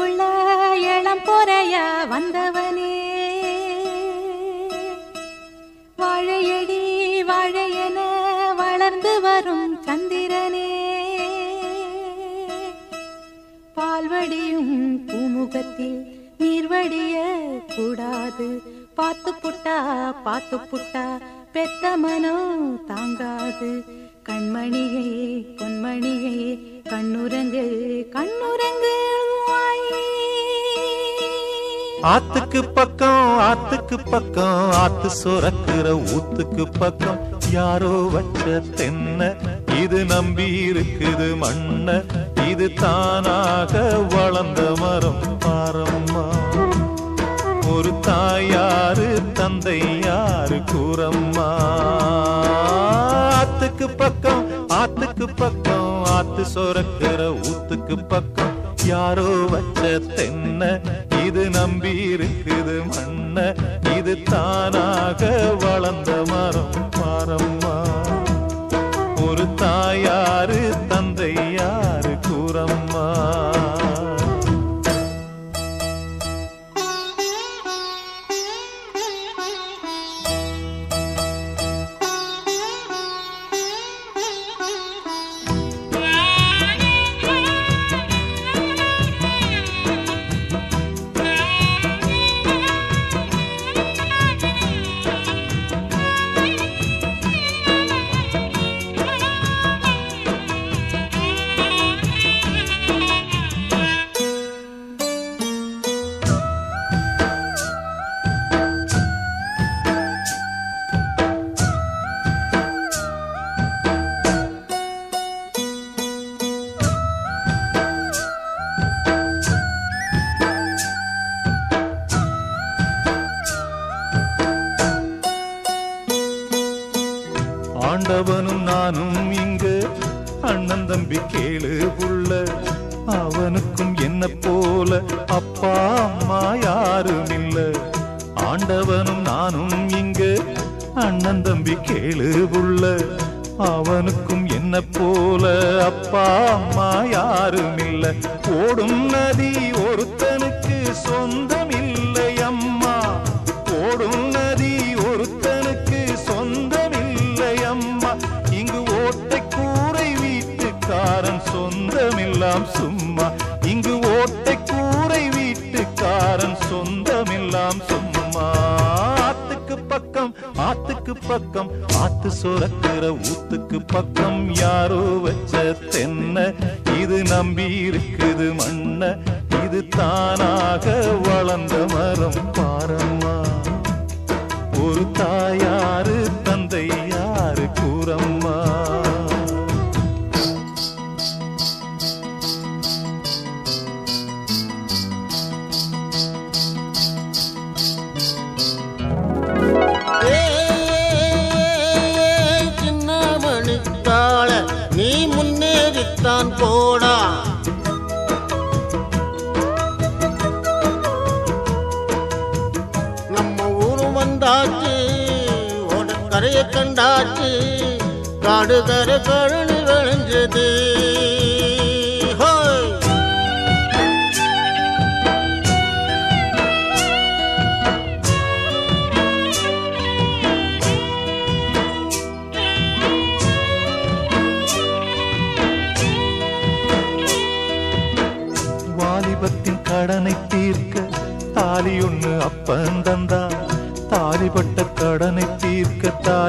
ஊருக்குள்ள இளம் பொறையா வந்தவனே. வாழையடி வாழையென வளர்ந்து வரும் சந்திரனே. பால்வடியும் பூமுகத்தில் நீர்வடிய கூடாது. பாத்து புட்டா பாத்து புட்டா பெத்த மனம் தாங்காது. கண்மணியே பொன்மணியே கண்ணுரங்கு கண்ணுரங்கு ஆத்துக்கு பக்கம் ஆத்துக்கு பக்கம் ஆத்து சுரக்கிற ஊத்துக்கு பக்கம். யாரோ வச்ச தென்ன இது நம்பி இருக்குது மண்ண இது தானாக வளர்ந்த மரம். பாரம்மா ஒரு தாயாரு தந்தை யாரு கூறம்மா? ஆத்துக்கு பக்கம் ஆத்துக்கு பக்கம் ஆத்து சுரக்கிற ஊத்துக்கு பக்கம். யாரோ வச்ச தென்ன இது நம்பி இருக்குது மண்ண இது தானாக வளர்ந்த மரம் மரம்மா. ஒரு தாயாரு பக்கம் ஆத்து சுரக்கிற ஊத்துக்கு பக்கம் யாரோ வச்ச தென்ன. இது நம்பி இருக்குது மண்ண. இது தானாக ஊரு வந்தாச்சு ஓட கரையை கண்டாச்சு காடு கரை கழனி விளைஞ்சது வாலிபத்தின் கடனை தீர்க்க தாலி ஒன்று அப்பன்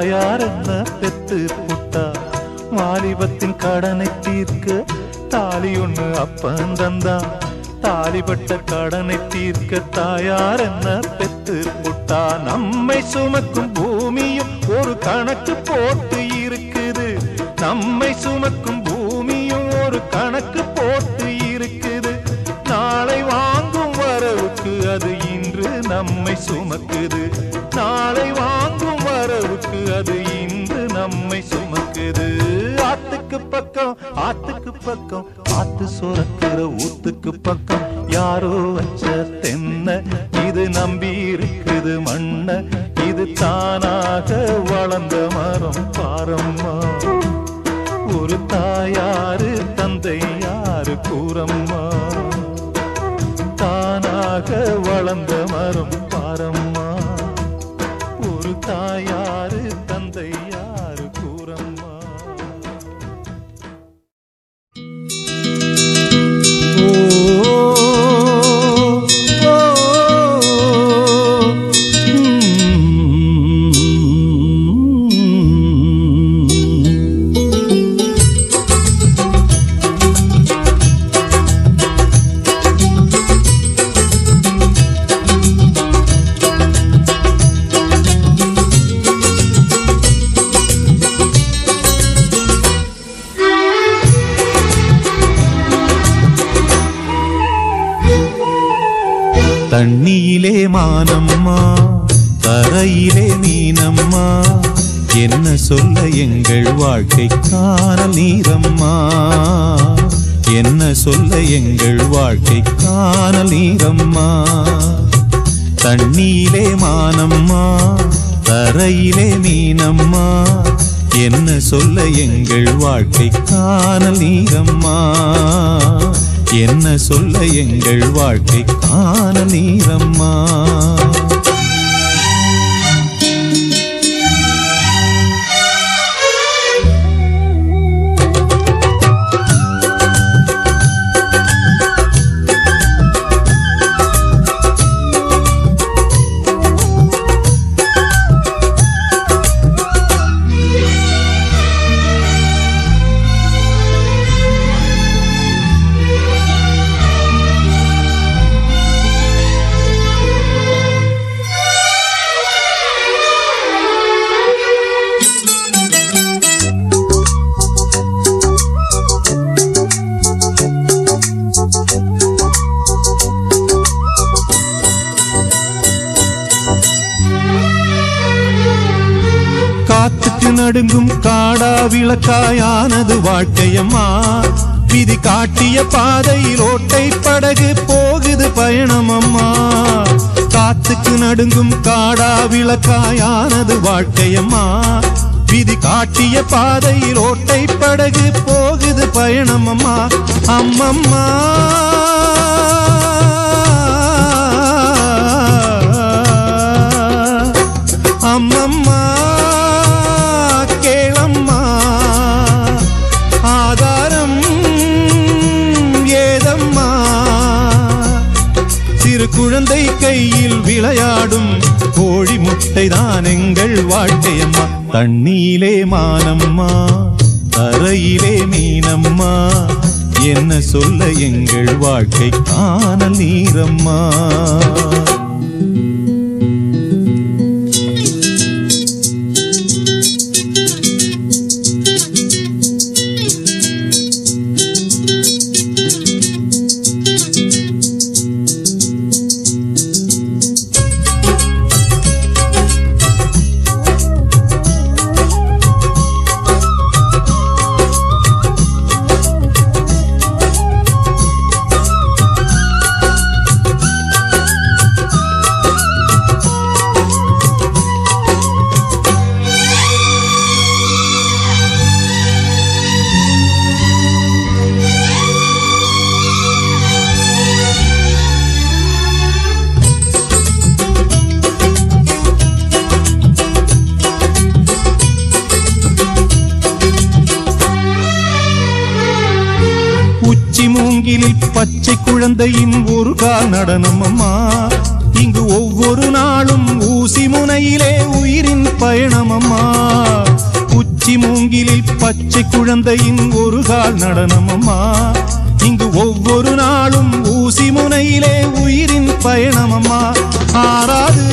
தீர்க்க தாயார் என்ன பெத்து புட்டா? வாலிபத்தின் கடனை தீர்க்க தாலி ஒண்ணு அப்பன் தந்தா. தாலிபட்ட கடனை தீர்க்க தாயார் என்ன பெத்து புட்டா? நம்மை சுமக்கும் பூமியும் ஒரு கணக்கு போட்டு இருக்குது. நம்மை சுமக்கும் பூமியும் ஒரு கணக்கு போட்டு இருக்குது. நாளை வாங்கும் வரவுக்கு அது இன்று நம்மை சுமக்குது. நாளை வாங்க அது இன்று நம்மை சுமக்குது. ஆத்துக்கு பக்கம் ஆத்துக்கு பக்கம் ஆத்து சுரக்கிற ஊத்துக்கு பக்கம். யாரோ வச்ச தென்ன இது நம்பி இருக்குது மண்ண. இது தானாக வளர்ந்த மரம் பாரம்மா. ஒரு தாயாரு தந்தை யாரு கூறம்மா. வளர்ந்த மரம் பாரம்மா. ஒரு தாயாரு மானம்மா? தரையிலே மீனம்மா? என்ன சொல்ல எங்கள் வாழ்க்கைக்கான நீரம்மா? என்ன சொல்ல எங்கள் வாழ்க்கைக்கான நீரம்மா? தண்ணீரே மானம்மா தரையிலே மீனம்மா? என்ன சொல்ல எங்கள் வாழ்க்கைக்கான நீரம்மா? என்ன சொல்ல எங்கள் வாழ்க்கை காணல் நீரம்மா? காட்டு நடுங்கும் காடா விளக்காயானது வாழ்க்கையம்மா. விதி காட்டிய பாதையில் ஓட்டை படகு போகுது பயணமம்மா. காத்துக்கு நடுங்கும் காடா விளக்காயானது வாழ்க்கையம்மா. விதி காட்டிய பாதையில் ஓட்டை படகு போகுது பயணமம்மா. அம்மம்மா. அம்மம்மா. கோழி கையில் விளையாடும் கோழி முட்டை தான் எங்கள் வாழ்க்கையம்மா தண்ணியிலே மானம்மா தரையிலே மீனம்மா. என்ன சொல்ல எங்கள் வாழ்க்கை காணல் நீரம்மா. மூங்கிலில் பச்சை குழந்தையின் ஒரு கால் நடனம் அம்மா. இங்கு ஒவ்வொரு நாளும் ஊசி முனையிலே உயிரின் பயணம் அம்மா. உச்சி மூங்கிலில் பச்சை குழந்தையின் ஒரு கால் நடனம் அம்மா. இங்கு ஒவ்வொரு நாளும் ஊசி முனையிலே உயிரின் பயணம் அம்மா. ஆறாது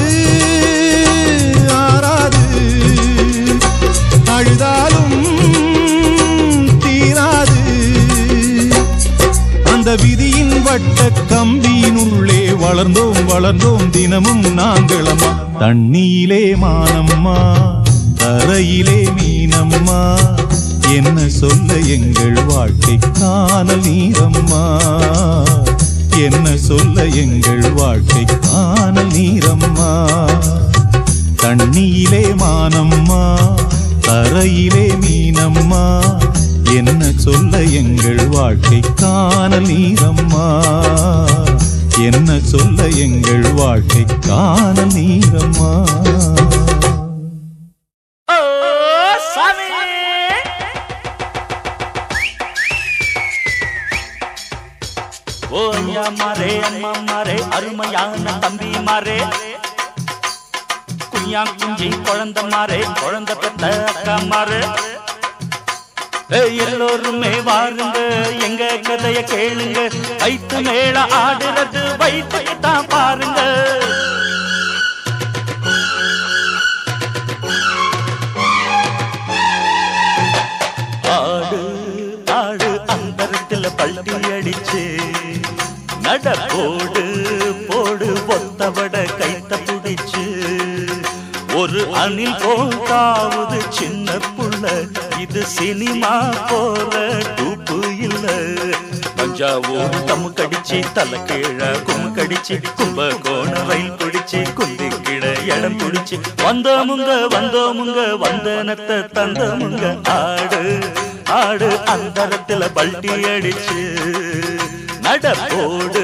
ஆறாது. அழுதாலும் வட்ட கம்பியினுள்ளே வளர்ந்தோம் வளர்ந்தோம் தினமும் நாங்களம்மா. தண்ணியிலே மானம்மா தரையிலே மீனம்மா. என்ன சொல்ல எங்கள் வாழ்க்கை? காணல் நீரம்மா. என்ன சொல்ல எங்கள் வாழ்க்கை? காணல் நீரம்மா. தண்ணியிலே மானம்மா தரையிலே மீனம்மா. என்ன சொல்ல எங்கள் வாழ்க்கை காணல் நீரம்மா? என்ன சொல்ல எங்கள் வாழ்க்கை காணல் நீரம்மா? ஓ அம்மா மாரே அருமையான தம்பி மாரே குஞ்சா குஞ்சி குழந்தை மாரே குழந்தை பெத்த அக்கா மாரே எல்லோருமே வாருங்க எங்க கதைய கேளுங்க. வைத்து மேல ஆடுறது வைத்து தான் பாருங்க. ஆடு ஆடு அந்தரத்துல பள்ளி அடிச்சு நட போடு போடு ஒத்தவட கைத்த புடிச்சு. ஒரு அணில் போட்டாவது சின்ன புள்ள இது சினிமா போல டூப்பு இல்ல. தஞ்சாவூர் தம்மு கடிச்சு தலை கீழ கும்மு கடிச்சு கும்ப கோண ரயில் பிடிச்சு குந்தி கிட இடம் பிடிச்சு வந்தோமுங்க வந்தோமுங்க வந்தனத்தை தந்தமுங்க ஆடு ஆடு அந்தரத்துல பல்டி அடிச்சு நட போடு.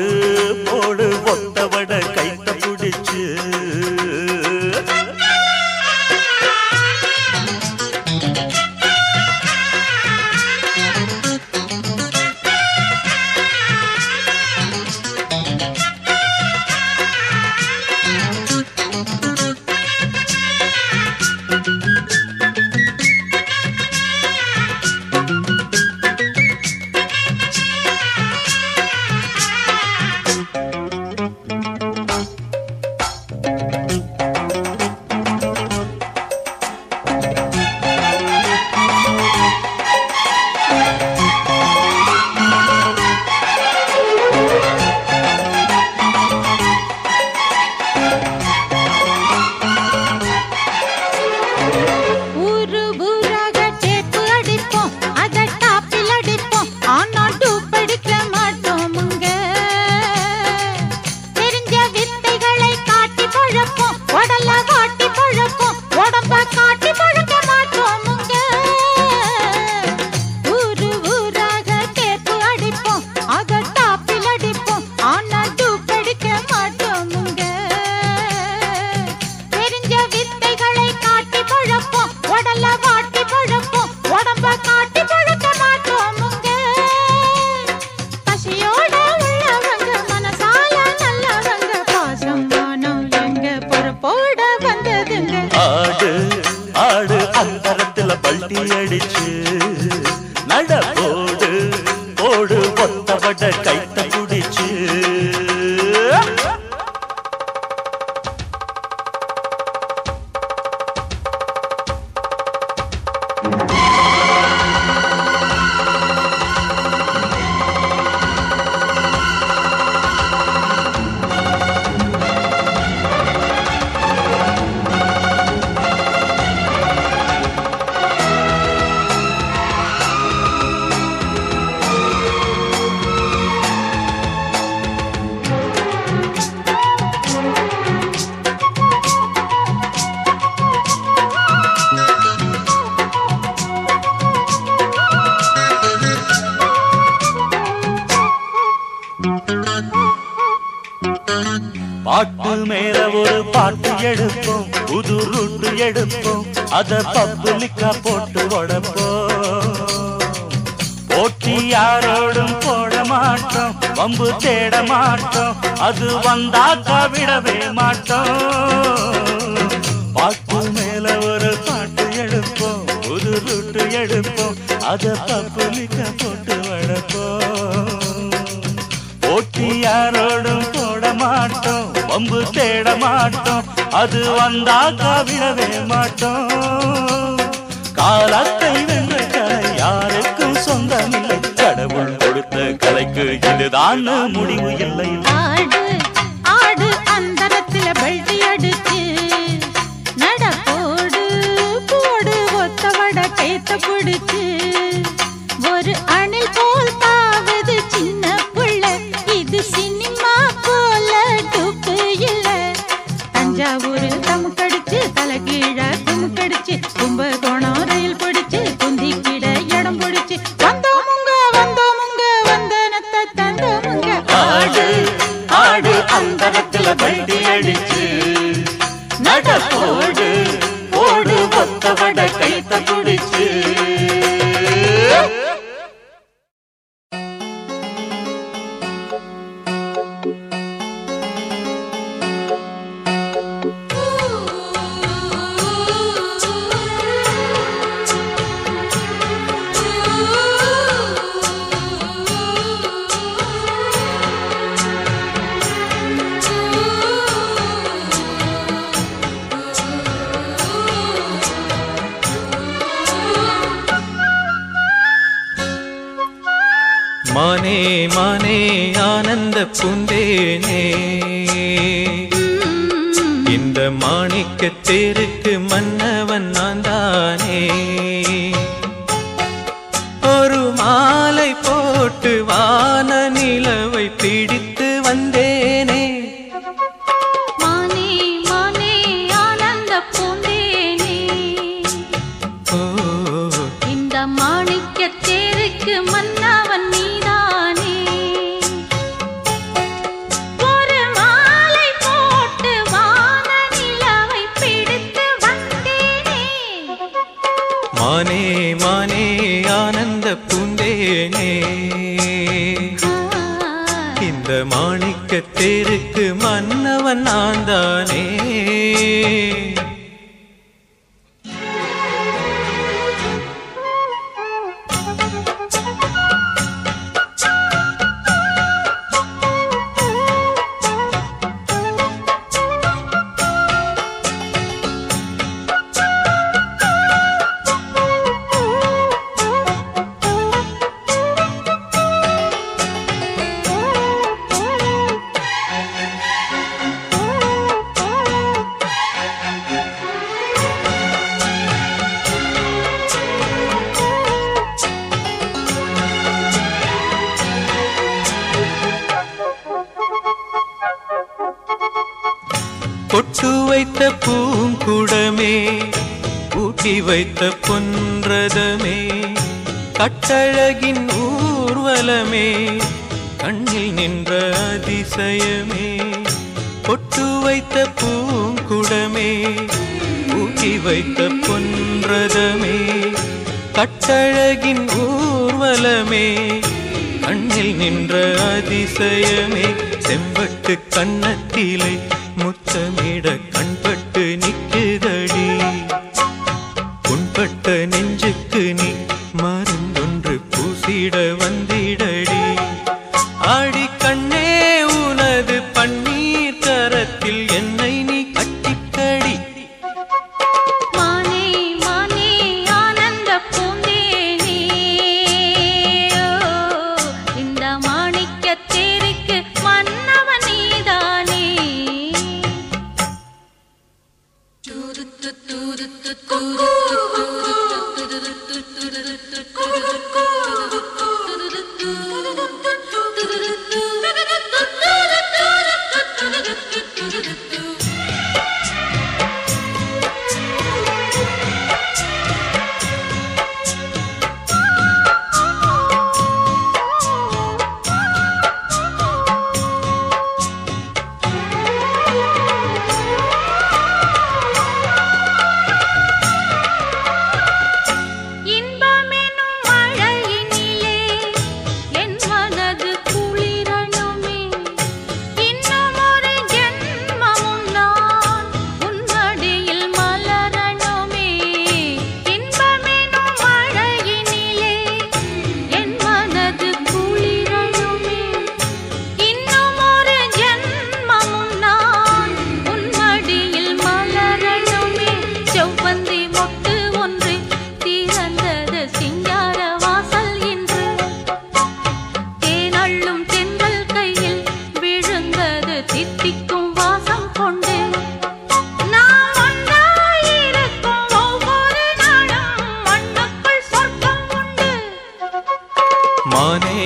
எடுப்போம். புது ரூட்டு எடுப்போம். அத பப்ளிக்கா போட்டு உடப்போம். போட்டி யாரோடும் போட மாட்டோம். வம்பு தேட மாட்டோம். அது வந்தாக்கா விடவே மாட்டோம். பாட்டு மேல ஒரு பாட்டு எடுப்போம். புது ரூட்டு எடுப்போம். அத பப்ளிக்கா போட்டு வளர்ப்போம் போட்டி யாரோடும் தேட மாட்டோம். அது வந்தா விடவே மாட்டோம். காலத்தை வென்ற கலை யாருக்கும் சொந்தமில்லை. கடவுள் கொடுத்த கலைக்கு இதுதான் முடிவு இல்லை. ஆடு ஆடு அந்தரத்துல பல்டி அடிச்சு நட போடு போடு ஒத்தவட கைத்த புடிச்சு. வைத்த பொன்றதமே கட்டழகின் ஊர்வலமே கண்ணில் நின்ற அதிசயமே பொட்டு வைத்த பூங்குடமே ஊட்டி வைத்த பொன்றதமே கட்டழகின் ஊர்வலமே கண்ணில் நின்ற அதிசயமே செம்பட்டு கண்ணத்திலே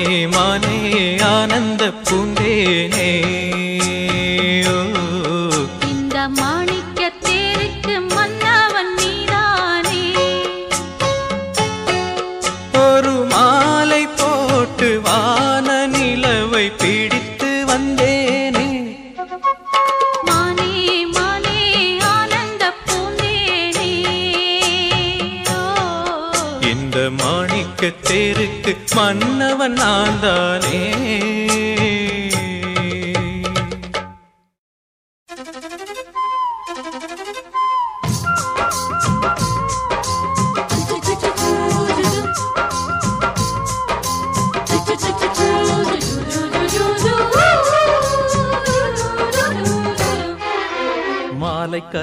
மானே ஆனந்த பூந்தேனே. வந்தவன் நான் தானே?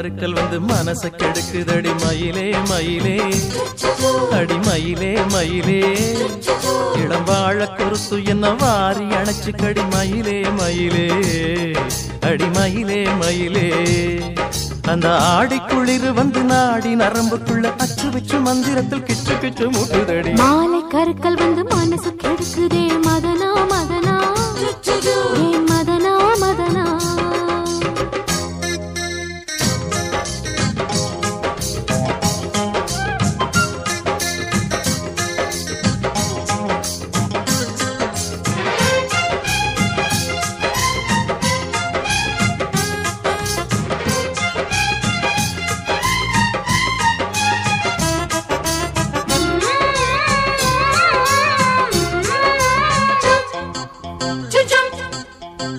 சறுக்கல் வந்து மனச கெடுக்குதடி மயிலே மயிலே. அடி மயிலே மயிலே. இளம் வாழ குருசு என்ன வாரி அணைச்சு கடி மயிலே மயிலே. அடி மயிலே மயிலே. அந்த ஆடி குளிர் வந்து நாடி நரம்புக்குள்ள அச்சு வச்சு மந்திரத்தில் கிச்சு கிச்சு மூட்டுதடி. மாலை கருக்கல் வந்து மனசு கெடுக்குதே மதனா மதனா.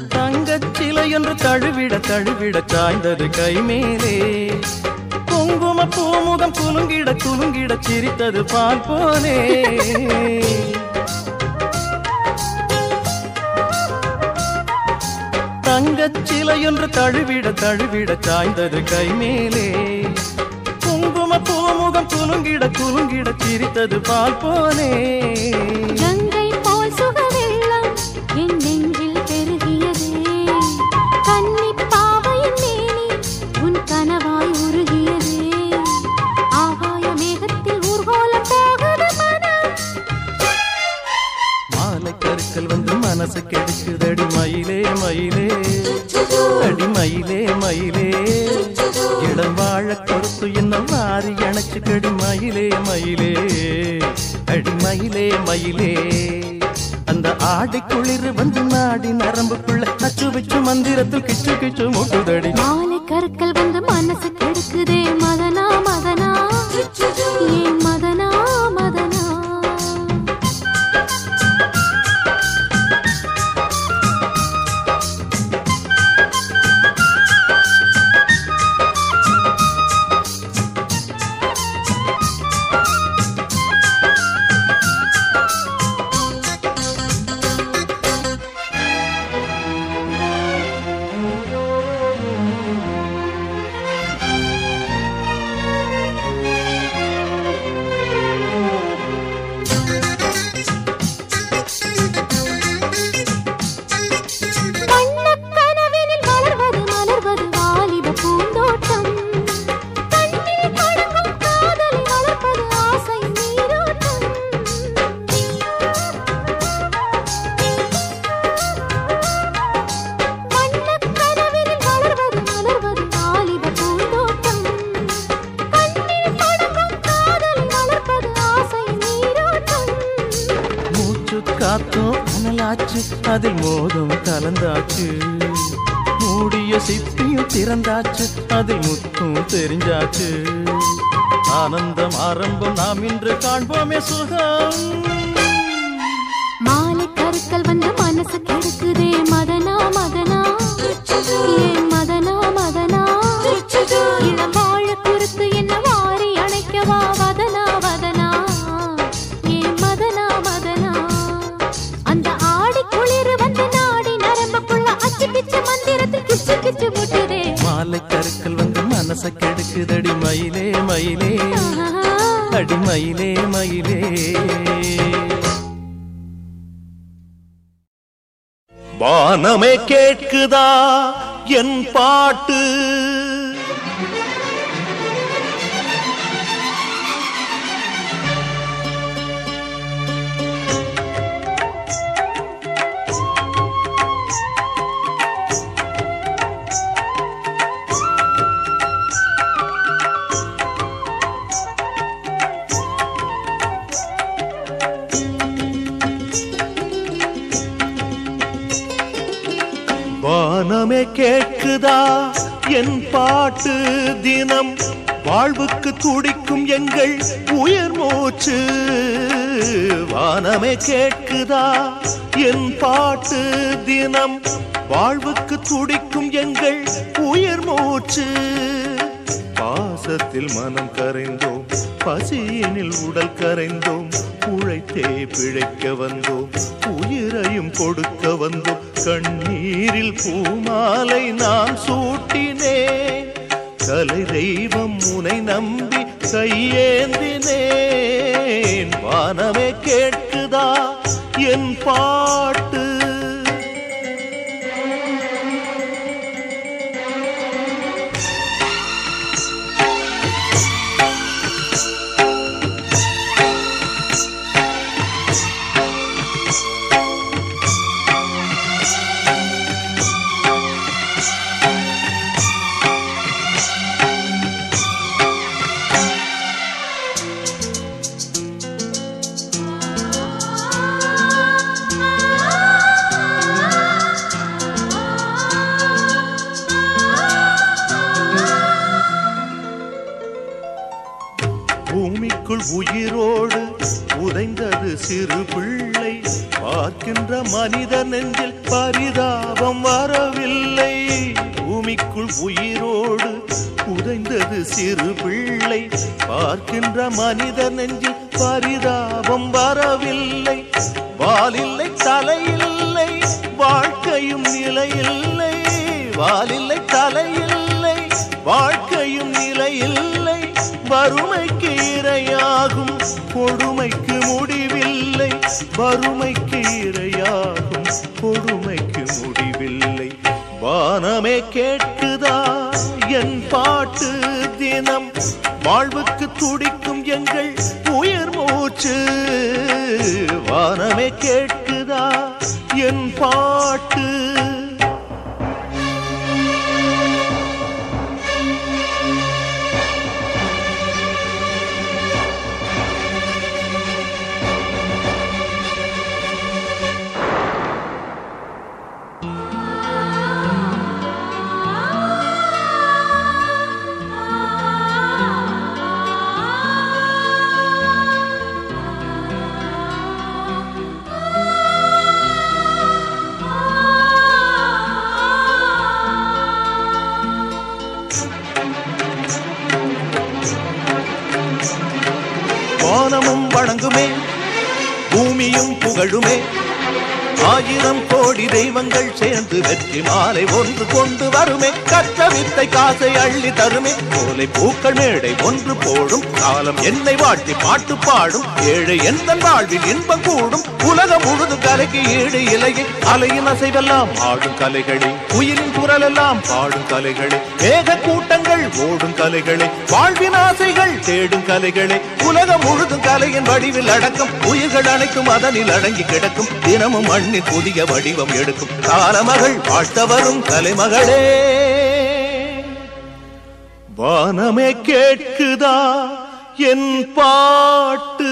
தங்கச் சிலை என்று தழுவிட தழுவிட சாய்ந்தது கை மேலே குங்கும பூமுகம் குலுங்கிட குலுங்கிட சிரித்தது பால் போலே தங்கச் சிலை என்று தழுவிட தழுவிட சாய்ந்தது கை மேலே குங்கும பூமுகம் குலுங்கிட குலுங்கிட சிரித்தது பால் போலே கங்கை மனசு கெடுக்குதடி மயிலே மயிலே. அடி மயிலே மயிலே. இடம் வாழ கொடுத்து என்ன வாரி அணைச்சு கடி மயிலே மயிலே. அடி மயிலே மயிலே. அந்த ஆடி குளிர் வந்து நாடி நரம்புக்குள்ள நச்சு வச்சு மந்திரத்தில் கிச்சு கிச்சு முட்டுதடி. மாலை கருக்கள் வந்து மனசு கெடுக்குதே மதனா மதனா. ஏன் மோதும் மூடிய சித்தியும் திறந்தாச்சு. அதில் முத்தும் தெரிஞ்சாச்சு. ஆனந்தம் ஆரம்பம் நாம் இன்று காண்போமே சுகம். மாலை கருக்கள் வந்து மனசு கெடுக்குதே மதனா மதனா. மாலை கருக்கள் வந்து மனச கெடுக்குதடி. மயிலே மயிலே. அடி மயிலே மயிலே. வானமே கேட்குதா? என் பாட்டு மனமே கேட்குதா என் பாட்டு தினம் வாழ்வுக்கு துடிக்கும் எங்கள் உயர் மூச்சு. வானமே கேட்குதா என் பாட்டு தினம் வாழ்வுக்கு துடிக்கும் எங்கள் உயர் மூச்சு. பாசத்தில் மனம் கரைந்தோம் பசியினில் உடல் கரைந்தோம் உழைத்தே பிழைக்க வந்தோம். உயிரையும் கொடுக்க வந்தோம். கண்ணீரில் பூமாலை நான் சூட்டினேன். கலை தெய்வம் முனை நம்பி கையேந்தினேன். வானமே கேட்குதா? என் பாட்டு கொடுமைக்கு முடிவில்லை. வறுமைக்கு இரையாகும். கொடுமைக்கு முடிவில்லை. வானமே கேட்குதா? என் பாட்டு தினம். வாழ்வுக்கு துடிக்கும் எங்கள் உயிர் மூச்சு. வானமே கேட்குதா? என் பாட்டு வணங்குமே பூமியும் புகழுமே. ஆயிரம் கோடி தெய்வங்கள் சேர்ந்து வெற்றி மாலை ஒன்று கொண்டு வருமே. கற்ற வித்தை காசை அள்ளி தருமே. கோலை பூக்கள் மேடை ஒன்று போடும். காலம் என்னை வாழ்த்தி பாட்டு பாடும். ஏழை எந்த வாழ்வில் இன்பம் கூடும். உலகம் முழுது கலைக்கு ஈடு இலையே. அலையின் அசைவெல்லாம் ஆடும் கலைகளே. உயிரின் குரல் எல்லாம் பாடும் கலைகளே. வேக கூட்டங்கள் ஓடும் கலைகளே. வாழ்வின் ஆசைகள் தேடும் கலைகளே. உலகம் முழுதும் கலையின் வடிவில் அடக்கம். உயிர்கள் அனைத்தும் அதனில் அடங்கி கிடக்கும். தினமும் மண்ணின் புதிய வடிவம் எடுக்கும் காலமகள் வாழ்த்த வரும் கலைமகளே வானமே கேட்குதா? என் பாட்டு